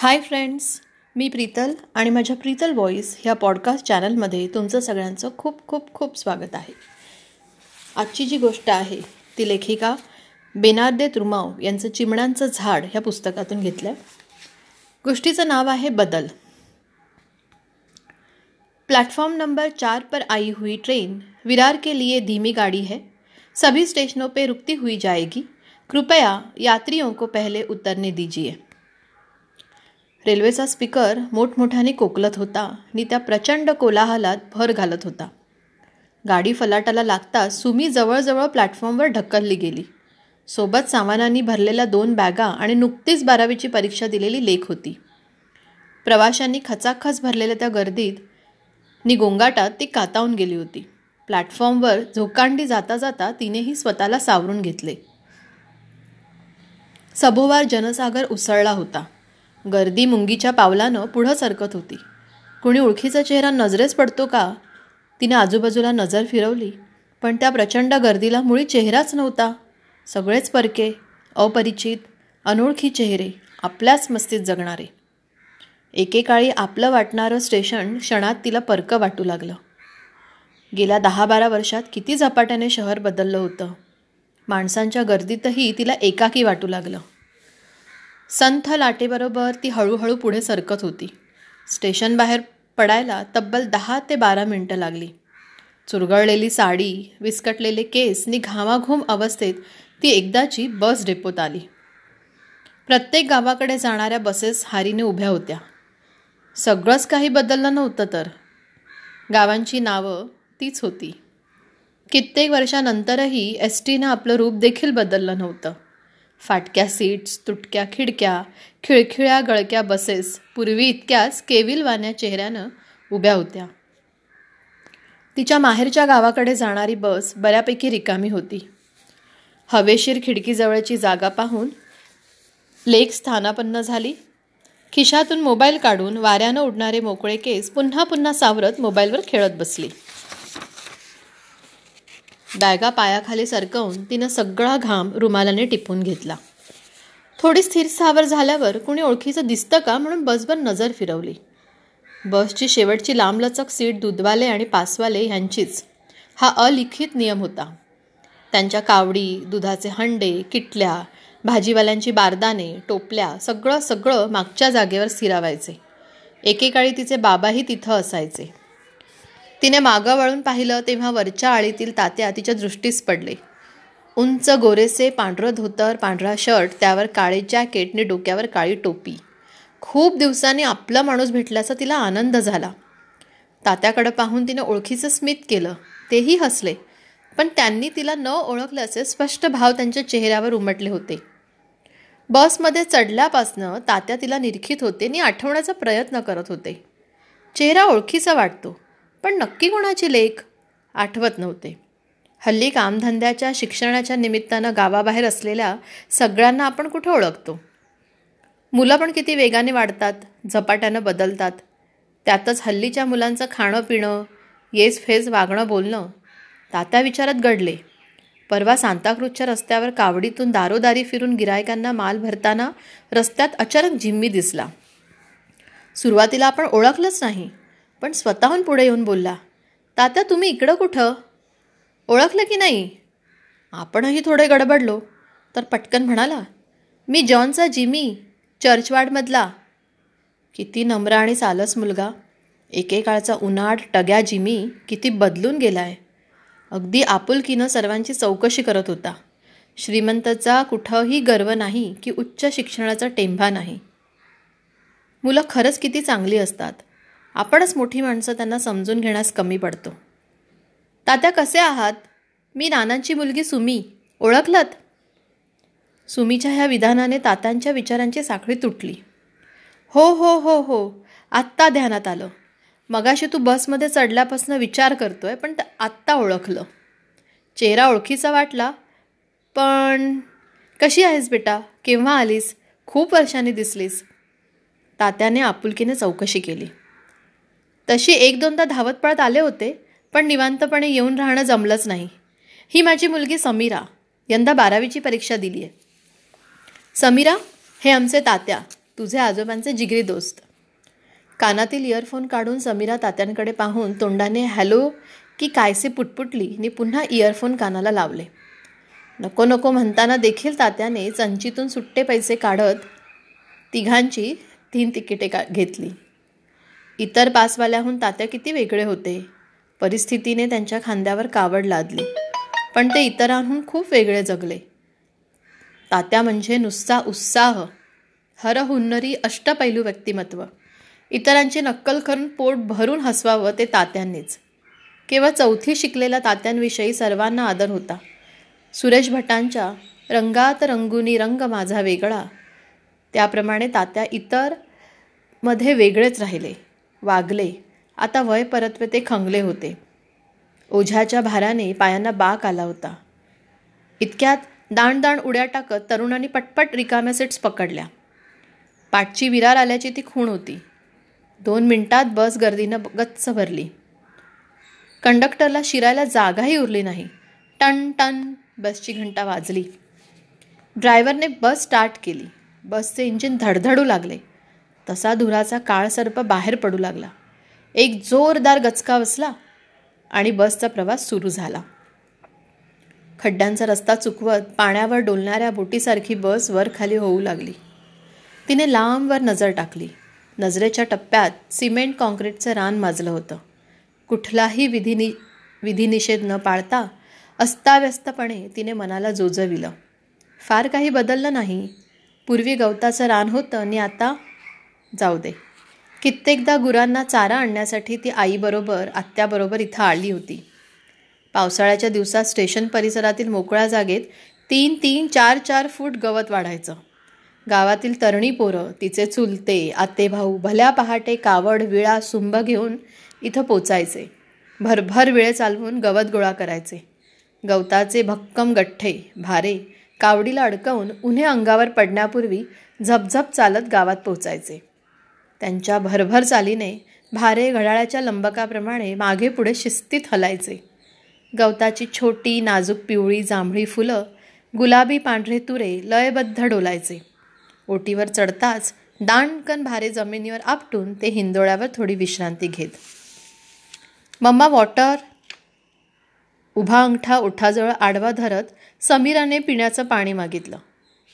Hi friends मी प्रीतल आणि माझ्या Preetal voice ह्या पॉडकास्ट चॅनलमध्ये तुमचं सगळ्यांचं खूप खूप खूप स्वागत आहे. आजची जी गोष्ट आहे ती लेखिका बेनार्दे तुर्माव यांचं चिमण्यांचं झाड ह्या पुस्तकातून घेतलं गोष्टीचं नाव आहे बदल. प्लेटफॉर्म नंबर चार पर आई हुई ट्रेन विरार के लिए धीमी गाड़ी है सभी स्टेशनों पे रुकती हुई जाएगी कृपया यात्रियों को पहले उतरने दीजिए. रेल्वेचा स्पीकर मोठमोठ्याने कोकलत होता आणि त्या प्रचंड कोलाहलात भर घालत होता. गाडी फलाटाला लागताच सुमी जवळजवळ प्लॅटफॉर्मवर ढकलली गेली. सोबत सामानांनी भरलेल्या दोन बॅगा आणि नुकतीच बारावीची परीक्षा दिलेली लेख होती. प्रवाशांनी खचाखच भरलेल्या त्या गर्दीत नि गोंगाटात ती कातावून गेली होती. प्लॅटफॉर्मवर झोकांडी जाता जाता तिनेही स्वतःला सावरून घेतले. सभोवार जनसागर उसळला होता. गर्दी मुंगीच्या पावलानं पुढं सरकत होती. कुणी ओळखीचा चेहरा नजरेस पडतो का? तिने आजूबाजूला नजर फिरवली पण त्या प्रचंड गर्दीला मुळी चेहराच नव्हता. सगळेच परके अपरिचित अनोळखी चेहरे आपल्याच मस्तीत जगणारे. एकेकाळी आपलं वाटणारं स्टेशन क्षणात तिला परकं वाटू लागलं. गेल्या दहा बारा वर्षात किती झपाट्याने शहर बदललं होतं. माणसांच्या गर्दीतही तिला एकाकी वाटू लागलं. संथ लाटेबरोबर ती हळूहळू पुढे सरकत होती. स्टेशन बाहेर पडायला तब्बल दहा ते बारा मिनटं लागली. चुरगळलेली साडी विस्कटलेले केस नि घामाघूम अवस्थेत ती एकदाची बस डेपोत आली. प्रत्येक गावाकडे जाणाऱ्या बसेस हारीने उभ्या होत्या. सगळंच काही बदललं नव्हतं तर. गावांची नावं तीच होती. कित्येक वर्षानंतरही एस टीनं आपलं रूप देखील बदललं नव्हतं. फाटक्या सीट्स तुटक्या खिडक्या खिळखिळ्या गळक्या बसेस पूर्वी इतक्याच केविलवान्या चेहऱ्यानं उभ्या होत्या. तिच्या माहेरच्या गावाकडे जाणारी बस बऱ्यापैकी रिकामी होती. हवेशीर खिडकीजवळची जागा पाहून लेक स्थानापन्न झाली. खिशातून मोबाईल काढून वाऱ्यानं उडणारे मोकळे केस पुन्हा पुन्हा सावरत मोबाईलवर खेळत बसली. बॅगा पायाखाली सरकवून तिनं सगळा घाम रुमालाने टिपून घेतला. थोडी स्थिर स्थावर झाल्यावर कुणी ओळखीचं दिसतं का म्हणून बसभर नजर फिरवली. बसची शेवटची लांबलचक सीट दूधवाले आणि पासवाले ह्यांचीच हा अलिखित नियम होता. त्यांच्या कावडी दुधाचे हंडे किटल्या भाजीवाल्यांची बारदाने टोपल्या सगळं सगळं मागच्या जागेवर स्थिरावायचे. एकेकाळी तिचे बाबाही तिथं असायचे. तिने मागं वळून पाहिलं तेव्हा वरच्या आळीतील तात्या तिच्या दृष्टीस पडले. उंच गोरेसे पांढरं धोतर पांढरा शर्ट त्यावर काळे जॅकेटने डोक्यावर काळी टोपी. खूप दिवसांनी आपला माणूस भेटल्याचा तिला आनंद झाला. तात्याकडं पाहून तिने ओळखीचं स्मित केलं. तेही हसले. पण त्यांनी तिला न ओळखल्याचे स्पष्ट भाव त्यांच्या चेहऱ्यावर उमटले होते. बसमध्ये चढल्यापासनं तात्या तिला निरखित होते आणि आठवण्याचा प्रयत्न करत होते. चेहरा ओळखीचा वाटतो. पण नक्की कोणाची लेख? आठवत नव्हते. हल्ली कामधंद्याच्या शिक्षणाच्या निमित्तानं गावाबाहेर असलेल्या सगळ्यांना आपण कुठं ओळखतो? मुलं पण किती वेगाने वाढतात झपाट्यानं बदलतात. त्यातच हल्लीच्या मुलांचं खाणं पिणं येस फेस वागणं बोलणं तात्या विचारात घडले. परवा सांताक्रूजच्या रस्त्यावर कावडीतून दारोदारी फिरून गिरायकांना माल भरताना रस्त्यात अचानक जिम्मी दिसला. सुरुवातीला आपण ओळखलंच नाही. पण स्वतःहून पुढे येऊन बोलला तात्या तुम्ही इकडं कुठं? ओळखलं की नाही? आपणही थोडे गडबडलो. तर पटकन म्हणाला मी जॉनचा जिमी चर्चवाडमधला किती नम्र आणि सालस मुलगा. एकेकाळचा उन्हाट टग्या जिमी किती बदलून गेलाय. अगदी आपुलकीनं सर्वांची चौकशी करत होता. श्रीमंतचा कुठंही गर्व नाही की उच्च शिक्षणाचा टेंभा नाही. मुलं खरंच किती चांगली असतात. आपणच मोठी माणसं त्यांना समजून घेण्यास कमी पडतो. तात्या कसे आहात? मी नानांची मुलगी सुमी. ओळखलत? सुमीच्या ह्या विधानाने तात्यांच्या विचारांची साखळी तुटली. हो हो हो हो. आत्ता ध्यानात आलं. मगाशी तू बसमध्ये चढल्यापासून विचार करतोय पण आत्ता ओळखलं. चेहरा ओळखीचा वाटला. पण कशी आहेस बेटा? केव्हा आलीस? खूप वर्षांनी दिसलीस. तात्याने आपुलकीने चौकशी केली. तशी एक दोनदा धावत पळत आले होते पण निवांतपणे येऊन राहणं जमलंच नाही. ही माझी मुलगी समीरा. यंदा बारावीची परीक्षा दिली आहे समीरा हे आमचे तात्या. तुझे आजोबांचे जिगरी दोस्त. कानातील इयरफोन काढून समीरा तात्यांकडे पाहून तोंडाने हॅलो की कायसे पुटपुटली आणि पुन्हा इयरफोन कानाला लावले. नको नको म्हणताना देखील तात्याने चंचीतून सुट्टे पैसे काढत तिघांची तीन तिकिटे का घेतली. इतर पासवाल्याहून तात्या किती वेगळे होते. परिस्थितीने त्यांच्या खांद्यावर कावड लादली. पण ते इतरांहून खूप वेगळे जगले. तात्या म्हणजे नुसता उत्साह हरहुन्नरी अष्टपैलू व्यक्तिमत्व. इतरांची नक्कल करून पोट भरून हसवावं ते तात्यांनीच. केवळ चौथी शिकलेल्या तात्यांविषयी सर्वांना आदर होता. सुरेश भटांच्या रंगात रंगुनी रंग माझा वेगळा. त्याप्रमाणे तात्या इतरमध्ये वेगळेच राहिले. वागले. आता वय परतवे ते खंगले होते. ओझ्याच्या भाराने पायांना बाक आला होता. इतक्यात दाणदाण उड्या टाकत तरुणांनी पटपट रिकाम्या सीट्स पकडल्या. पाठची विरार आल्याची ती खूण होती. दोन मिनिटात बस गर्दीनं गच्च भरली. कंडक्टरला शिरायला जागाही उरली नाही. टन टन बसची घंटा वाजली. ड्रायव्हरने बस स्टार्ट केली. बसचे इंजिन धडधडू लागले. तसा धुराचा काळसर्प बाहेर पडू लागला. एक जोरदार गचका बसला आणि बसचा प्रवास सुरू झाला. खड्ड्यांचा रस्ता चुकवत पाण्यावर डोलणाऱ्या बोटीसारखी बस वर खाली होऊ लागली. तिने लांबवर नजर टाकली. नजरेच्या टप्प्यात सिमेंट काँक्रीटचं रान माजलं होतं. कुठलाही विधिनि विधिनिषेध न पाळता अस्ताव्यस्तपणे तिने मनाला जोजविलं. फार काही बदललं नाही. पूर्वी गवताचं रान होतं आणि आता जाऊ दे. कित्येकदा गुरांना चारा आणण्यासाठी ती आईबरोबर आत्याबरोबर इथं आली होती. पावसाळ्याच्या दिवसात स्टेशन परिसरातील मोकळ्या जागेत तीन तीन चार चार फूट गवत वाढायचं. गावातील तरणी पोरं तिचे चुलते आतेभाऊ भल्या पहाटे कावड विळा सुंब घेऊन इथं पोचायचे. भरभर वेळ चालवून गवत गोळा करायचे. गवताचे भक्कम गठ्ठे भारे कावडीला अडकवून उन्हे अंगावर पडण्यापूर्वी झपझप चालत गावात पोचायचे. त्यांच्या भरभर चालीने भारे घड्याळाच्या लंबकाप्रमाणे मागे पुढे शिस्तीत हलायचे. गवताची छोटी नाजूक पिवळी जांभळी फुलं गुलाबी पांढरे तुरे लयबद्ध डोलायचे. ओटीवर चढताच दांडकन भारे जमिनीवर आपटून ते हिंदोळ्यावर थोडी विश्रांती घेत. Mamma water. उभा अंगठा ओठाजवळ आडवा धरत समीराने पिण्याचं पाणी मागितलं.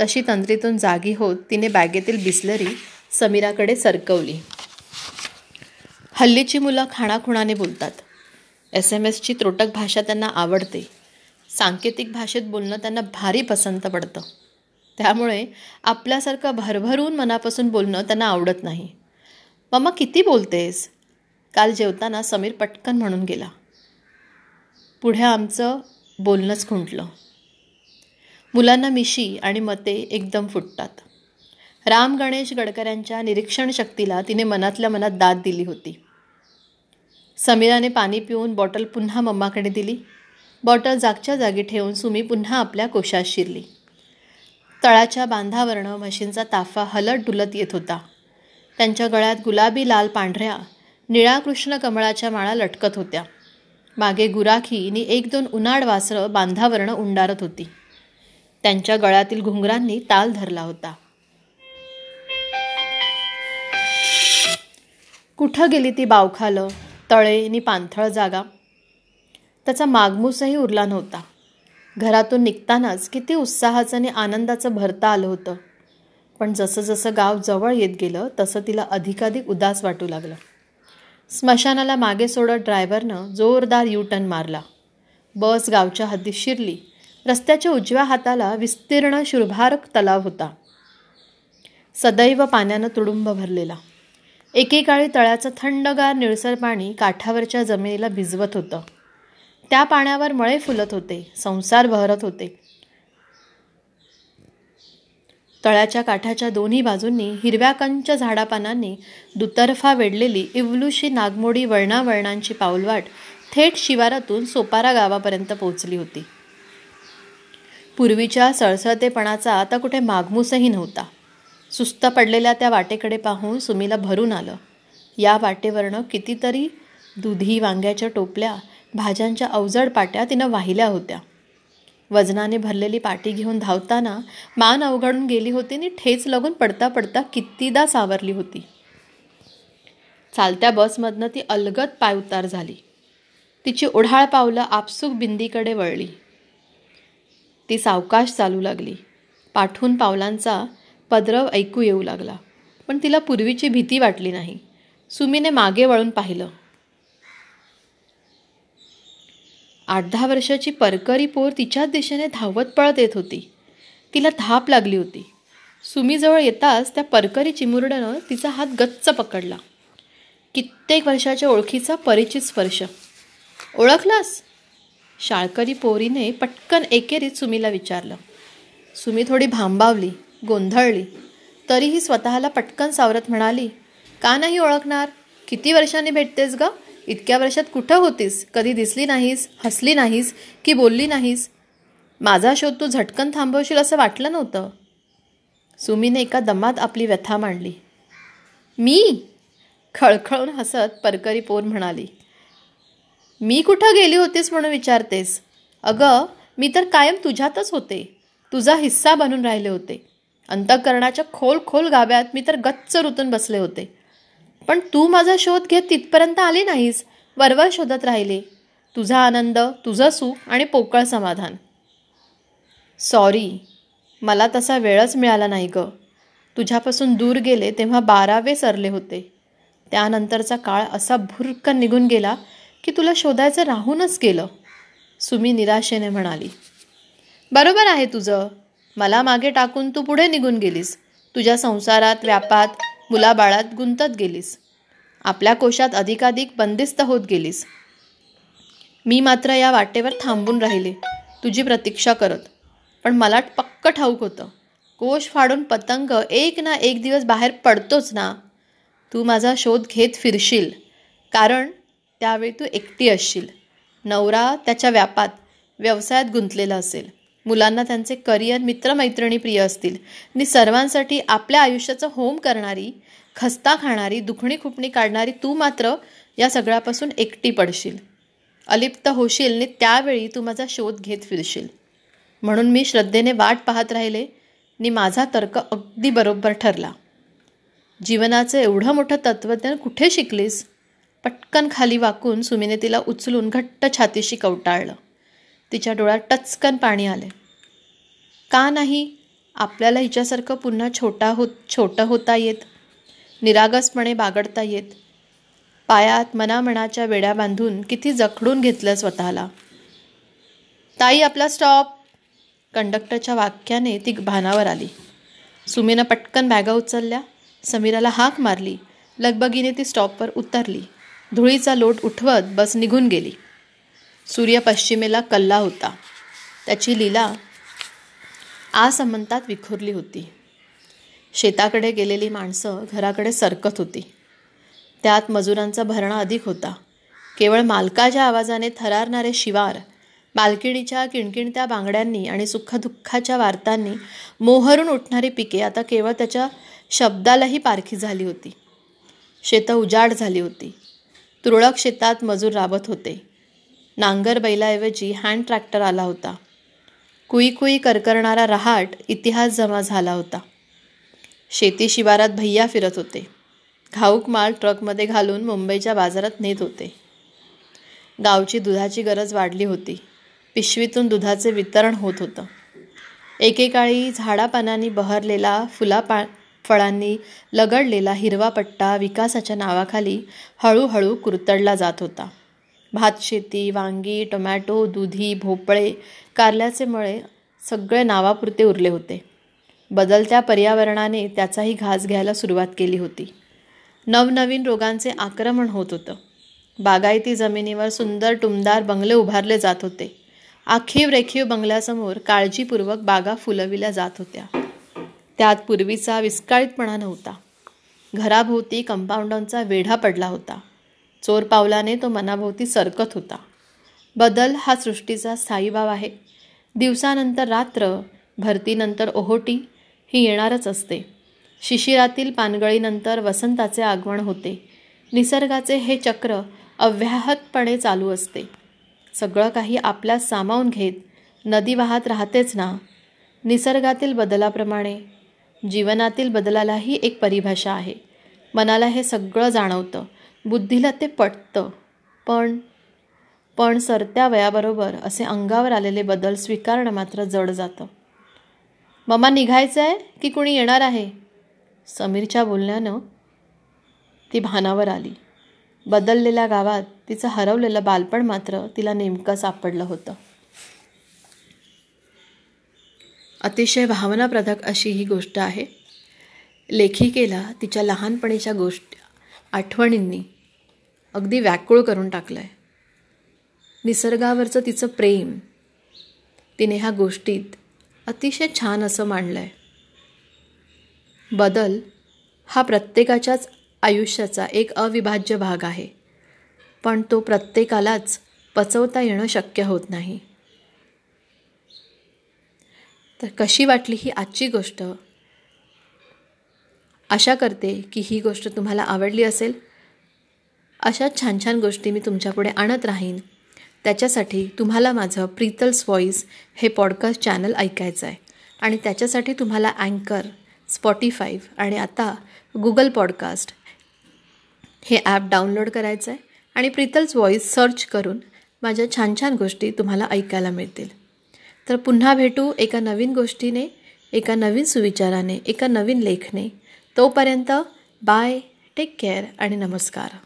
तशी तंत्रीतून जागी होत तिने बॅगेतील बिसलरी समीराकडे सरकवली. हल्लीची मुलं खाणाखुणाने बोलतात. एस एम एसची त्रोटक भाषा त्यांना आवडते. सांकेतिक भाषेत बोलणं त्यांना भारी पसंत पडतं. त्यामुळे आपल्यासारखं भरभरून मनापासून बोलणं त्यांना आवडत नाही. मम्मा किती बोलतेस? काल जेवताना समीर पटकन म्हणून गेला. पुढे आमचं बोलणंच खुंटलं. मुलांना मिशी आणि मते एकदम फुटतात. राम गणेश गडकऱ्यांच्या निरीक्षण शक्तीला तिने मनातल्या मनात दाद दिली होती. समीराने पाणी पिऊन बॉटल पुन्हा मम्माकडे दिली. बॉटल जागच्या जागी ठेवून सुमी पुन्हा आपल्या कोशात शिरली. तळाच्या बांधावरनं म्हशींचा ताफा हलत डुलत येत होता. त्यांच्या गळ्यात गुलाबी लाल पांढऱ्या निळा कृष्ण कमळाच्या माळा लटकत होत्या. मागे गुराखीनी एक दोन उन्हाळ वासरं बांधावरनं उंडारत होती. त्यांच्या गळ्यातील घुंगरांनी ताल धरला होता. कुठं गेली ती बावखालं तळे आणि पाणथळ जागा? त्याचा मागमूसही उरला नव्हता. घरातून निघतानाच किती उत्साहाचं आणि आनंदाचं भरता आलं होतं. पण जसं जसं गाव जवळ येत गेलं तसं तिला अधिकाधिक उदास वाटू लागलं. स्मशानाला मागे सोडत ड्रायव्हरनं जोरदार यू टर्न मारला. बस गावच्या हद्दीत शिरली. रस्त्याच्या उजव्या हाताला विस्तीर्ण शुभारक तलाव होता. सदैव पाण्यानं तुडुंब भरलेला. एकेकाळी तळ्याचं थंडगार निळसर पाणी काठावरच्या जमिनीला भिजवत होतं. त्या पाण्यावर मळे फुलत होते संसार बहरत होते. तळ्याच्या काठाच्या दोन्ही बाजूंनी हिरव्या कंच झाडापानांनी दुतर्फा वेढलेली इवलुशी नागमोडी वळणावळणांची पाऊलवाट थेट शिवारातून सोपारा गावापर्यंत पोचली होती. पूर्वीच्या सळसळतेपणाचा आता कुठे मागमूसही नव्हता. सुस्त पडलेल्या त्या वाटेकडे पाहून सुमीला भरून आलं. या वाटेवरनं कितीतरी दुधी वांग्याच्या टोपल्या भाज्यांच्या अवजड पाट्या तिनं वाहिल्या होत्या. वजनाने भरलेली पाटी घेऊन धावताना मान अवघडून गेली होती आणि ठेच लागून पडता पडता कितीदा सावरली होती. चालत्या बसमधनं ती अलगद पाय उतार झाली. तिची ओढाळ पावलं आपसूक बिंदीकडे वळली. ती सावकाश चालू लागली. पाठून पावलांचा पदरव ऐकू येऊ लागला. पण तिला पूर्वीची भीती वाटली नाही. सुमीने मागे वळून पाहिलं. आठ दहा वर्षाची परकरी पोर तिच्याच दिशेने धावत पळत येत होती. तिला धाप लागली होती. सुमीजवळ येताच त्या परकरी चिमुरड्यानं तिचा हात गच्च पकडला. कित्येक वर्षाच्या ओळखीचा परिचित स्पर्श. ओळखलास? शाळकरी पोरीने पटकन एकेरीत सुमीला विचारलं. सुमी थोडी भांबावली. गोंधळली. तरीही स्वतःला पटकन सावरत म्हणाली का नाही ओळखणार? किती वर्षांनी भेटतेस ग? इतक्या वर्षात कुठं होतीस? कधी दिसली नाहीस हसली नाहीस की बोलली नाहीस? माझा शोध तू झटकन थांबवशील असं वाटलं नव्हतं. सुमीने एका दमात आपली व्यथा मांडली. मी? खळखळून हसत परकरी पोर म्हणाली. मी कुठं गेली होतीस म्हणून विचारतेस? अगं मी तर कायम तुझ्यातच होते. तुझा हिस्सा बनून राहिले होते. अंतकरणाच्या खोल खोल गाव्यात मी तर गच्च रुतून बसले होते. पण तू माझा शोध घेत तिथपर्यंत आली नाहीस वरवर शोधत राहिले. तुझा आनंद तुझं सुख आणि पोकळ समाधान. सॉरी मला तसा वेळच मिळाला नाही ग. तुझ्यापासून दूर गेले तेव्हा बारावे सरले होते. त्यानंतरचा काळ असा भुरकन निघून गेला की तुला शोधायचं राहूनच गेलं सुमी निराशेने म्हणाली. बरोबर आहे तुझं. मला मागे टाकून तू पुढे निघून गेलीस. तुझ्या संसारात व्यापात मुलाबाळात गुंतत गेलीस. आपल्या कोशात अधिकाधिक बंदिस्त होत गेलीस. मी मात्र या वाटेवर थांबून राहिले. तुझी प्रतीक्षा करत. पण मला पक्क ठाऊक होतं. कोश फाडून पतंग एक ना एक दिवस बाहेर पडतोच ना. तू माझा शोध घेत फिरशील. कारण त्यावेळी तू एकटी असशील. नवरा त्याच्या व्यापात व्यवसायात गुंतलेला असेल. मुलांना त्यांचे करिअर मित्रमैत्रिणी प्रिय असतील. आणि सर्वांसाठी आपल्या आयुष्याचं होम करणारी खस्ता खाणारी दुखणी खुपणी काढणारी तू मात्र या सगळ्यापासून एकटी पडशील. अलिप्त होशील आणि त्यावेळी तू माझा शोध घेत फिरशील. म्हणून मी श्रद्धेने वाट पाहत राहिले आणि माझा तर्क अगदी बरोबर ठरला. जीवनाचं एवढं मोठं तत्त्वज्ञान कुठे शिकलीस? पटकन खाली वाकून सुमीने तिला उचलून घट्ट छातीशी कवटाळलं. तिच्या डोळ्यात टचकन पाणी आले का नाही? आपल्याला हिच्यासारखं पुन्हा छोटा होत छोटं होता येत निरागसपणे बागडता येत पायात मनामनाच्या वेड्या बांधून किती जखडून घेतलं स्वतःला. ताई आपला स्टॉप कंडक्टरच्या वाक्याने ती भानावर आली. सुमीनं पटकन बॅगा उचलल्या समीराला हाक मारली लगबगीने ती स्टॉपवर उतरली. धुळीचा लोट उठवत बस निघून गेली. सूर्य पश्चिमेला कल्ला होता. त्याची लीला आसमंतात विखुरली होती. शेताकडे गेलेली माणसं घराकडे सरकत होती. त्यात मजुरांचा भरणा अधिक होता. केवळ मालकाच्या आवाजाने थरारणारे शिवार मालकिणीच्या किणकिणत्या बांगड्यांनी आणि सुखदुःखाच्या वार्तांनी मोहरून उठणारी पिके आता केवळ त्याच्या शब्दालाही पारखी झाली होती. शेतं उजाड झाली होती. तुरळक शेतात मजूर राबत होते. नांगर बैलाऐवजी हँड ट्रॅक्टर आला होता. कुई कुई करकरणारा रहाट इतिहास जमा झाला होता. शेती शिवारात भैया फिरत होते. घाऊक माल ट्रकमध्ये घालून मुंबईच्या बाजारात नेत होते. गावची दुधाची गरज वाढली होती. पिशवीतून दुधाचे वितरण होत होतं. एकेकाळी झाडापानांनी बहरलेला फुला पा फळांनी लगडलेला हिरवा पट्टा विकासाच्या नावाखाली हळूहळू कुरतडला जात होता. भातशेती वांगी टोमॅटो दुधी भोपळे कारल्याचे मळे सगळे नावापुरते उरले होते. बदलत्या पर्यावरणाने त्याचाही घास घ्यायला सुरुवात केली होती. नवनवीन रोगांचे आक्रमण होत होतं. बागायती जमिनीवर सुंदर टुमदार बंगले उभारले जात होते. आखीव रेखीव बंगल्यासमोर काळजीपूर्वक बागा फुलविल्या जात होत्या. त्यात पूर्वीचा विस्काळीतपणा नव्हता. घराभोवती कंपाऊंडांचा वेढा पडला होता. चोर पावलाने तो मनाभोवती सरकत होता. बदल हा सृष्टीचा स्थायीभाव आहे. दिवसानंतर रात्र भरतीनंतर ओहोटी ही येणारच असते. शिशिरातील पानगळीनंतर वसंताचे आगमन होते. निसर्गाचे हे चक्र अव्याहतपणे चालू असते. सगळं काही आपल्यात सामावून घेत नदी वाहत राहतेच ना? निसर्गातील बदलाप्रमाणे जीवनातील बदलालाही एक परिभाषा आहे. मनाला हे सगळं जाणवतं. बुद्धीला ते पटतं. पण पण सरत्या वयाबरोबर असे अंगावर आलेले बदल स्वीकारणं मात्र जड जातं. ममा निघायचं आहे की कुणी येणार आहे? समीरच्या बोलण्यानं ती भानावर आली. बदललेल्या गावात तिचं हरवलेलं बालपण मात्र तिला नेमकं सापडलं होतं. अतिशय भावनाप्रधक अशी ही गोष्ट आहे. लेखिकेला तिच्या लहानपणीच्या गोष्टी आठवणींनी अगदी व्याकुळ करून टाकलं आहे निसर्गावरचं तिचं प्रेम तिने ह्या गोष्टीत अतिशय छान असं मांडलं आहे बदल हा प्रत्येकाच्याच आयुष्याचा एक अविभाज्य भाग आहे पण तो प्रत्येकालाच पचवता येणं शक्य होत नाही. तर कशी वाटली ही आजची गोष्ट? आशा करते की ही गोष्ट तुम्हाला आवडली असेल. अशा छान छान गोष्टी मी तुमच्यापुढे आणत राहीन. त्याच्यासाठी तुम्हाला माझं प्रीतल्स व्हॉईस हे पॉडकास्ट चॅनल ऐकायचं आहे आणि त्याच्यासाठी तुम्हाला अँकर स्पॉटीफाईव्ह आणि आता गुगल पॉडकास्ट हे ॲप डाउनलोड करायचं आहे आणि प्रीतल्स व्हॉईस सर्च करून माझ्या छान छान गोष्टी तुम्हाला ऐकायला मिळतील. तर पुन्हा भेटू एका नवीन गोष्टीने एका नवीन सुविचाराने एका नवीन लेखने. तोपर्यंत बाय टेक केअर आणि नमस्कार.